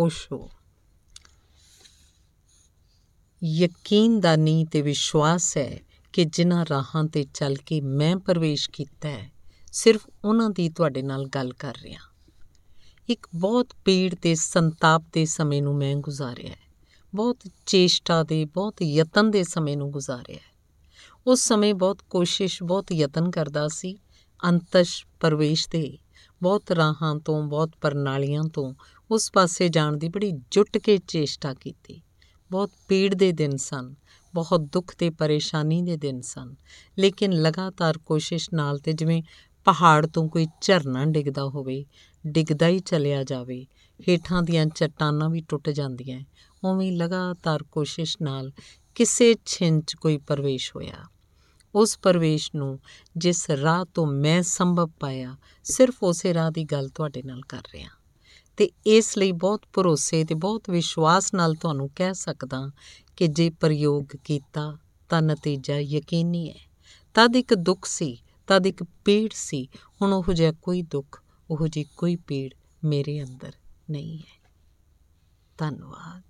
ਓਸ਼ੋ ਯਕੀਨਦਾਨੀ ਤੇ ਵਿਸ਼ਵਾਸ ਹੈ ਕਿ ਜਿਨ੍ਹਾਂ ਰਾਹਾਂ ਤੇ ਚੱਲ ਕੇ ਮੈਂ ਪ੍ਰਵੇਸ਼ ਕੀਤਾ ਹੈ, ਸਿਰਫ ਉਹਨਾਂ ਦੀ ਤੁਹਾਡੇ ਨਾਲ ਗੱਲ ਕਰ ਰਿਹਾ। ਇੱਕ ਬਹੁਤ ਪੀੜ ਤੇ ਸੰਤਾਪ ਦੇ ਸਮੇਂ ਨੂੰ ਮੈਂ ਗੁਜ਼ਾਰਿਆ ਹੈ। ਬਹੁਤ ਚੇਸ਼ਟਾ ਦੇ, ਬਹੁਤ ਯਤਨ ਦੇ ਸਮੇਂ ਨੂੰ ਗੁਜ਼ਾਰਿਆ ਹੈ। ਉਸ ਸਮੇਂ ਬਹੁਤ ਕੋਸ਼ਿਸ਼, ਬਹੁਤ ਯਤਨ ਕਰਦਾ ਸੀ ਅੰਤਸ਼ ਪ੍ਰਵੇਸ਼ ਦੇ ਬਹੁਤ ਰਾਹਾਂ ਤੋਂ, ਬਹੁਤ ਪ੍ਰਣਾਲੀਆਂ ਤੋਂ ਉਸ ਪਾਸੇ ਜਾਣ ਦੀ ਬੜੀ ਜੁੱਟ ਕੇ ਚੇਸ਼ਟਾ ਕੀਤੀ। ਬਹੁਤ ਪੀੜ ਦੇ ਦਿਨ ਸਨ, ਬਹੁਤ ਦੁੱਖ ਤੇ ਪਰੇਸ਼ਾਨੀ ਦੇ ਦਿਨ ਸਨ, ਲੇਕਿਨ ਲਗਾਤਾਰ ਕੋਸ਼ਿਸ਼ ਨਾਲ ਤੇ ਜਿਵੇਂ ਪਹਾੜ ਤੋਂ ਕੋਈ ਝਰਨਾ ਡਿੱਗਦਾ ਹੋਵੇ, ਡਿੱਗਦਾ ਹੀ ਚਲਿਆ ਜਾਵੇ, ਹੇਠਾਂ ਦੀਆਂ ਚਟਾਨਾਂ ਵੀ ਟੁੱਟ ਜਾਂਦੀਆਂ, ਉਵੇਂ ਲਗਾਤਾਰ ਕੋਸ਼ਿਸ਼ ਨਾਲ ਕਿਸੇ ਛਿੰਚ ਕੋਈ ਪ੍ਰਵੇਸ਼ ਹੋਇਆ। ਉਸ ਪ੍ਰਵੇਸ਼ ਨੂੰ ਜਿਸ ਰਾਹ ਤੋਂ ਮੈਂ ਸੰਭਵ ਪਾਇਆ, ਸਿਰਫ ਉਸੇ ਰਾਹ ਦੀ ਗੱਲ ਤੁਹਾਡੇ ਨਾਲ ਕਰ ਰਿਹਾ। ਤੇ ਇਸ ਲਈ ਬਹੁਤ ਭਰੋਸੇ ਤੇ ਬਹੁਤ ਵਿਸ਼ਵਾਸ ਨਾਲ ਤੁਹਾਨੂੰ ਕਹਿ ਸਕਦਾ ਕਿ ਜੇ ਪ੍ਰਯੋਗ ਕੀਤਾ ਤਾਂ ਨਤੀਜਾ ਯਕੀਨੀ ਹੈ। ਤਦ ਇੱਕ ਦੁੱਖ ਸੀ, ਤਦ ਇੱਕ ਪੀੜ ਸੀ, ਹੁਣ ਉਹ ਜਿਹਾ ਕੋਈ ਦੁੱਖ, ਉਹ ਜੀ ਕੋਈ ਪੀੜ ਮੇਰੇ ਅੰਦਰ ਨਹੀਂ ਹੈ। ਧੰਨਵਾਦ।